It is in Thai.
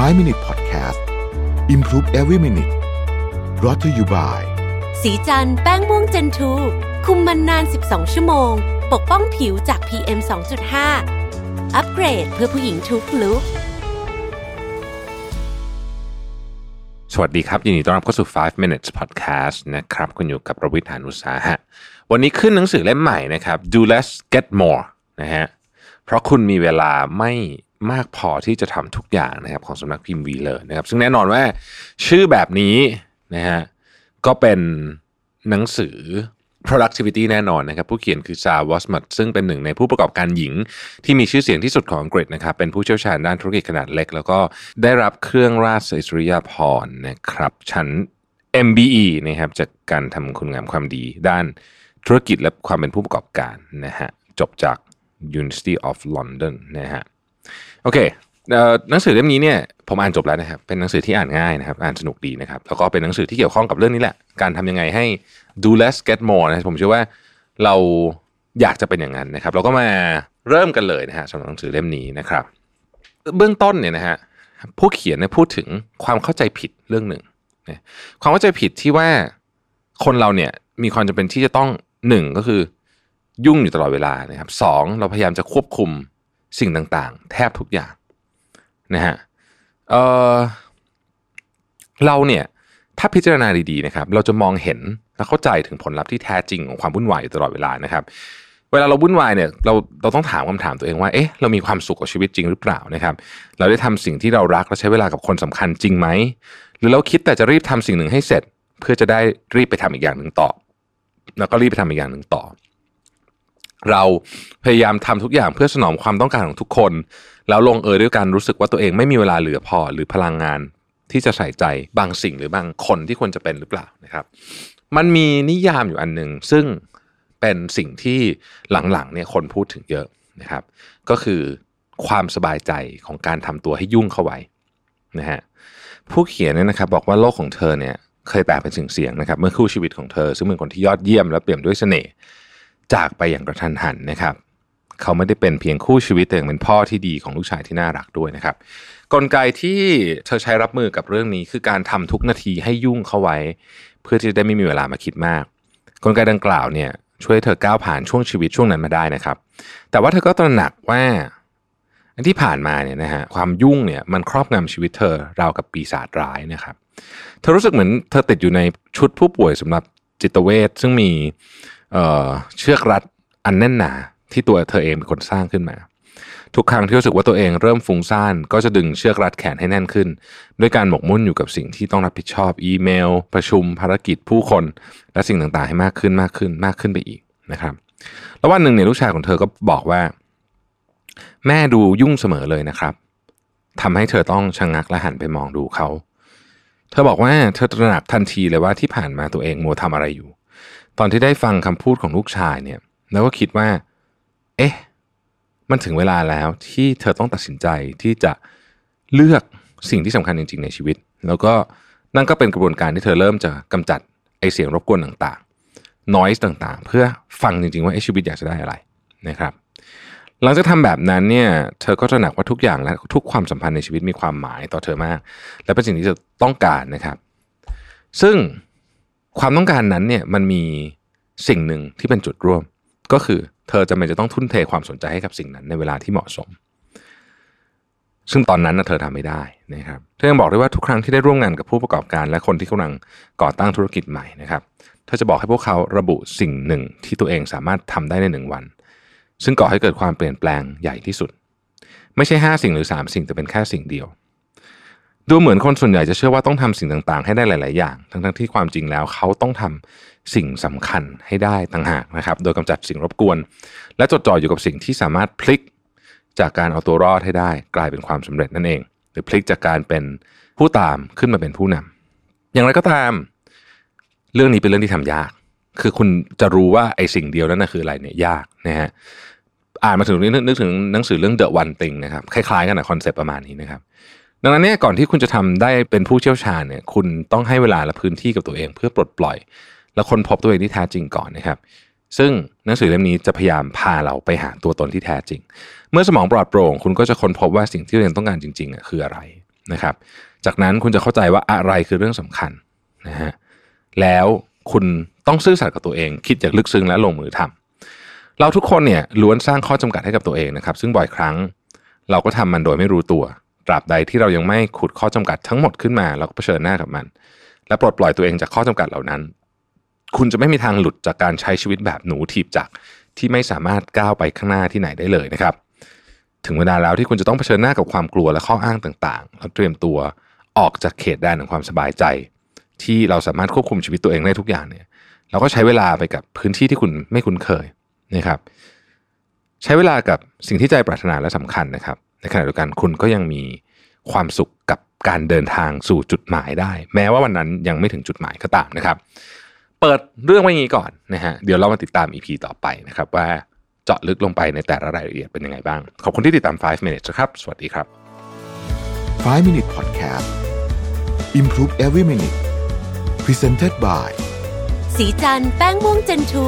5 Minute Podcast Improve Every Minute รอ t ธออยู่บ่ายสีจันแป้งม่วงเจนทูคุมมันนาน 12 ชั่วโมง ปกป้องผิวจาก PM 2.5 อัปเกรดเพื่อผู้หญิงทุกลุกสวัสดีครับ ยินดีต้อนรับเข้าสู่ 5 minutes podcast นะครับ คุณอยู่กับประวิทยานุสาหะ วันนี้ขึ้นหนังสือเล่มใหม่นะครับ do less get more นะฮะเพราะคุณมีเวลาไม่ มากพอที่จะทำทุกอย่างนะครับของสำนักพิมพ์วีเลิร์นนะครับ ซึ่งแน่นอนว่าชื่อแบบนี้นะฮะก็เป็นหนังสือ productivity แน่นอนนะครับ ผู้เขียนคือซาวอสมัตซึ่งเป็นหนึ่งในผู้ประกอบการหญิง ที่มีชื่อเสียงที่สุดของอังกฤษนะครับ เป็นผู้เชี่ยวชาญด้านธุรกิจขนาดเล็ก แล้วก็ได้รับเครื่องราชอิสริยาภรณ์นะครับชั้น MBE นะครับจากการทำคุณงามความดี ด้านธุรกิจและความเป็นผู้ประกอบการนะฮะจบจาก University of London นะฮะ โอเคหนังสือเล่มนี้เนี่ยผมอ่านจบแล้วนะครับ เป็นหนังสือที่อ่านง่ายนะครับ อ่านสนุกดีนะครับ แล้วก็เป็นหนังสือที่เกี่ยวข้องกับเรื่องนี้แหละ การทำยังไงให้ do less get more นะผมเชื่อว่าเราอยากจะเป็นอย่างนั้นนะครับ เราก็มาเริ่มกันเลยนะฮะสำหรับหนังสือเล่มนี้นะครับ เบื้องต้นเนี่ยนะฮะผู้เขียนเนี่ยพูดถึงความเข้าใจผิดเรื่องหนึ่งนะความเข้าใจผิดที่ว่าคนเราเนี่ยมีความจำเป็นที่จะต้องหนึ่งก็คือ ยุ่งอยู่ตลอดเวลานะครับสองเราพยายามจะควบคุม สิ่งต่างๆ แทบทุกอย่างนะฮะเเราเนี่ยถ้าพิจารณาดีๆนะครับ เราจะมองเห็นและเข้าใจถึงผลลัพธ์ที่แท้จริงของความวุ่นวายอยู่ตลอดเวลานะครับ เวลาเราวุ่นวายเนี่ยเราเราต้องถามคำถามตัวเองว่าเอ๊ะเรามีความสุขกับชีวิตจริงหรือเปล่านะครับ เราได้ทำสิ่งที่เรารักและใช้เวลากับคนสำคัญจริงไหมหรือเราคิดแต่จะรีบทำสิ่งหนึ่งให้เสร็จ เพื่อจะได้รีบไปทำอีกอย่างหนึ่งต่อ แล้วก็รีบไปทำอีกอย่างหนึ่งต่อ เราพยายามทำทุกอย่างเพื่อสนองความต้องการของทุกคน แล้วลงเอยด้วยการรู้สึกว่าตัวเองไม่มีเวลาเหลือพอหรือพลังงานที่จะใส่ใจบางสิ่งหรือบางคนที่ควรจะเป็นหรือเปล่านะครับ มันมีนิยามอยู่อันหนึ่งซึ่งเป็นสิ่งที่หลังๆเนี่ยคนพูดถึงเยอะนะครับ ก็คือความสบายใจของการทำตัวให้ยุ่งเข้าไว้นะฮะผู้เขียนเนี่ยนะครับบอกว่าโลกของเธอเนี่ยเคยแตกเป็นสิ่งเสียงนะครับ เมื่อคู่ชีวิตของเธอ ซึ่งเป็นคนที่ยอดเยี่ยมและเปี่ยมด้วยเสน่ห์ จากไปอย่างกระทันหันนะครับเขาไม่ได้เป็นเพียงคู่ชีวิตแต่ยังเป็นพ่อที่ดีของลูกชายที่น่ารักด้วยนะครับ กลไกที่เธอใช้รับมือกับเรื่องนี้คือการทำทุกนาทีให้ยุ่งเข้าไว้ เพื่อที่จะได้ไม่มีเวลามาคิดมาก กลไกดังกล่าวเนี่ยช่วยเธอก้าวผ่านช่วงชีวิตช่วงนั้นมาได้นะครับ แต่ว่าเธอก็ตระหนักว่าอันที่ผ่านมาเนี่ยนะฮะความยุ่งเนี่ยมันครอบงำชีวิตเธอราวกับปีศาจร้ายนะครับ เธอรู้สึกเหมือนเธอติดอยู่ในชุดผู้ป่วยสำหรับจิตเวชซึ่งมี เชือกรัดอันแน่นหนาที่ตัวเธอเองเป็นคนสร้างขึ้นมา ทุกครั้งที่รู้สึกว่าตัวเองเริ่มฟุ้งซ่านก็จะดึงเชือกรัดแขนให้แน่นขึ้น ด้วยการหมกมุ่นอยู่กับสิ่งที่ต้องรับผิดชอบอีเมล ประชุมภารกิจผู้คน และสิ่งต่างๆให้มากขึ้นมากขึ้นมากขึ้นไปอีกนะครับแล้ววันหนึ่งเนี่ยลูกชายของเธอก็บอกว่า แม่ดูยุ่งเสมอเลยนะครับทำให้เธอต้องชะงงักและหันไปมองดูเขา เธอบอกว่าเธอตระหนักทันทีเลยว่าที่ผ่านมาตัวเองมัวทำอะไรอยู่ ตอนที่ได้ฟังคำพูดของลูกชายเนี่ยแล้วก็คิดว่า เอ๊ะ มันถึงเวลาแล้วที่เธอต้องตัดสินใจที่จะเลือกสิ่งที่สำคัญจริง ๆ ในชีวิต แล้วก็นั่นก็เป็นกระบวนการที่เธอเริ่มจะกำจัดไอเสียงรบกวนต่างๆ noise ต่างๆ เพื่อฟังจริง ๆ ว่าไอชีวิตอยากจะได้อะไรนะครับหลังจากทำแบบนั้นเนี่ยเธอก็ตระหนักว่าทุกอย่างและทุกความสัมพันธ์ในชีวิตมีความหมายต่อเธอมาก และเป็นสิ่งที่เธอต้องการนะครับ ซึ่ง ความต้องการนั้นเนี่ยมันมีสิ่งหนึ่งที่เป็นจุดร่วม ก็คือเธอจะไม่จะต้องทุ่นเทความสนใจให้กับสิ่งนั้นในเวลาที่เหมาะสม ซึ่งตอนนั้นนะเธอทำไม่ได้นะครับเธอยังบอกด้วยว่าทุกครั้งที่ได้ร่วมงานกับผู้ประกอบการ และคนที่กำลังก่อตั้งธุรกิจใหม่นะครับเธอจะบอกให้พวกเขาระบุสิ่งหนึ่งที่ตัวเองสามารถทำได้ในหนึ่งวัน ซึ่งก่อให้เกิดความเปลี่ยนแปลงใหญ่ที่สุด ไม่ใช่ห้าสิ่งหรือสามสิ่งแต่เป็นแค่สิ่งเดียว ดูเหมือนคนส่วนใหญ่จะเชื่อว่าต้องทำสิ่งต่างๆ ให้ได้หลาย ๆ อย่าง ทั้งๆที่ความจริงแล้วเขาต้องทำสิ่งสำคัญให้ได้ต่างหากนะครับ โดยกำจัดสิ่งรบกวน และจดจ่ออยู่กับสิ่งที่สามารถพลิกจากการเอาตัวรอดให้ได้ กลายเป็นความสำเร็จนั่นเอง หรือพลิกจากการเป็นผู้ตามขึ้นมาเป็นผู้นำอย่างไรก็ตาม เรื่องนี้เป็นเรื่องที่ทำยาก คือคุณจะรู้ว่าไอ้สิ่งเดียวนั้นนะคืออะไรเนี่ยยากนะฮะอ่านมาถึงนี้นึกนึกถึงหนังสือเรื่อง The One Thing นะครับคล้ายๆกันนะคอนเซปต์ประมาณนี้นะครับ ดังนั้นเนี่ยก่อนที่คุณจะทำได้เป็นผู้เชี่ยวชาญเนี่ยคุณต้องให้เวลาและพื้นที่กับตัวเอง เพื่อปลดปล่อย และค้นพบตัวเองที่แท้จริงก่อนนะครับ ซึ่งหนังสือเล่มนี้จะพยายามพาเราไปหาตัวตนที่แท้จริง เมื่อสมองปลอดโปร่ง คุณก็จะค้นพบว่าสิ่งที่ตัวเองต้องการจริงๆอะคืออะไรนะครับ จากนั้นคุณจะเข้าใจว่าอะไรคือเรื่องสำคัญนะฮะแล้วคุณต้องซื่อสัตย์กับตัวเอง คิดอย่างลึกซึ้งและลงมือทำเราทุกคนเนี่ยล้วนสร้างข้อจำกัดให้กับตัวเองนะครับ ซึ่งบ่อยครั้งเราก็ทำมันโดยไม่รู้ตัว ตราบใดที่เรายังไม่ขุดข้อจำกัดทั้งหมดขึ้นมาเราก็เผชิญหน้ากับมัน และปลดปล่อยตัวเองจากข้อจำกัดเหล่านั้น คุณจะไม่มีทางหลุดจากการใช้ชีวิตแบบหนูถีบจักที่ไม่สามารถก้าวไปข้างหน้าที่ไหนได้เลยนะครับ ถึงเวลาแล้วที่คุณจะต้องเผชิญหน้ากับความกลัวและข้ออ้างต่างๆแล้วเตรียมตัวออกจากเขตแดนของความสบายใจ ที่เราสามารถควบคุมชีวิตตัวเองได้ทุกอย่างเนี่ยเราก็ใช้เวลาไปกับพื้นที่ที่คุณไม่คุ้นเคยนะครับ ใช้เวลากับสิ่งที่ใจปรารถนาและสำคัญนะครับ ในขณะเดียวกันคุณก็ยังมีความสุขกับการเดินทางสู่จุดหมายได้ แม้ว่าวันนั้นยังไม่ถึงจุดหมายก็ตามนะครับ เปิดเรื่องไว้อย่างนี้ก่อนนะฮะเดี๋ยวเรามาติดตาม EP ต่อไปนะครับ ว่าเจาะลึกลงไปในแต่ละรายละเอียดเป็นยังไงบ้าง ขอบคุณที่ติดตาม 5 minutes นะครับ สวัสดีครับ 5 Minute Podcast Improve Every Minute Presented by สีจันแป้งม่วงเจนทู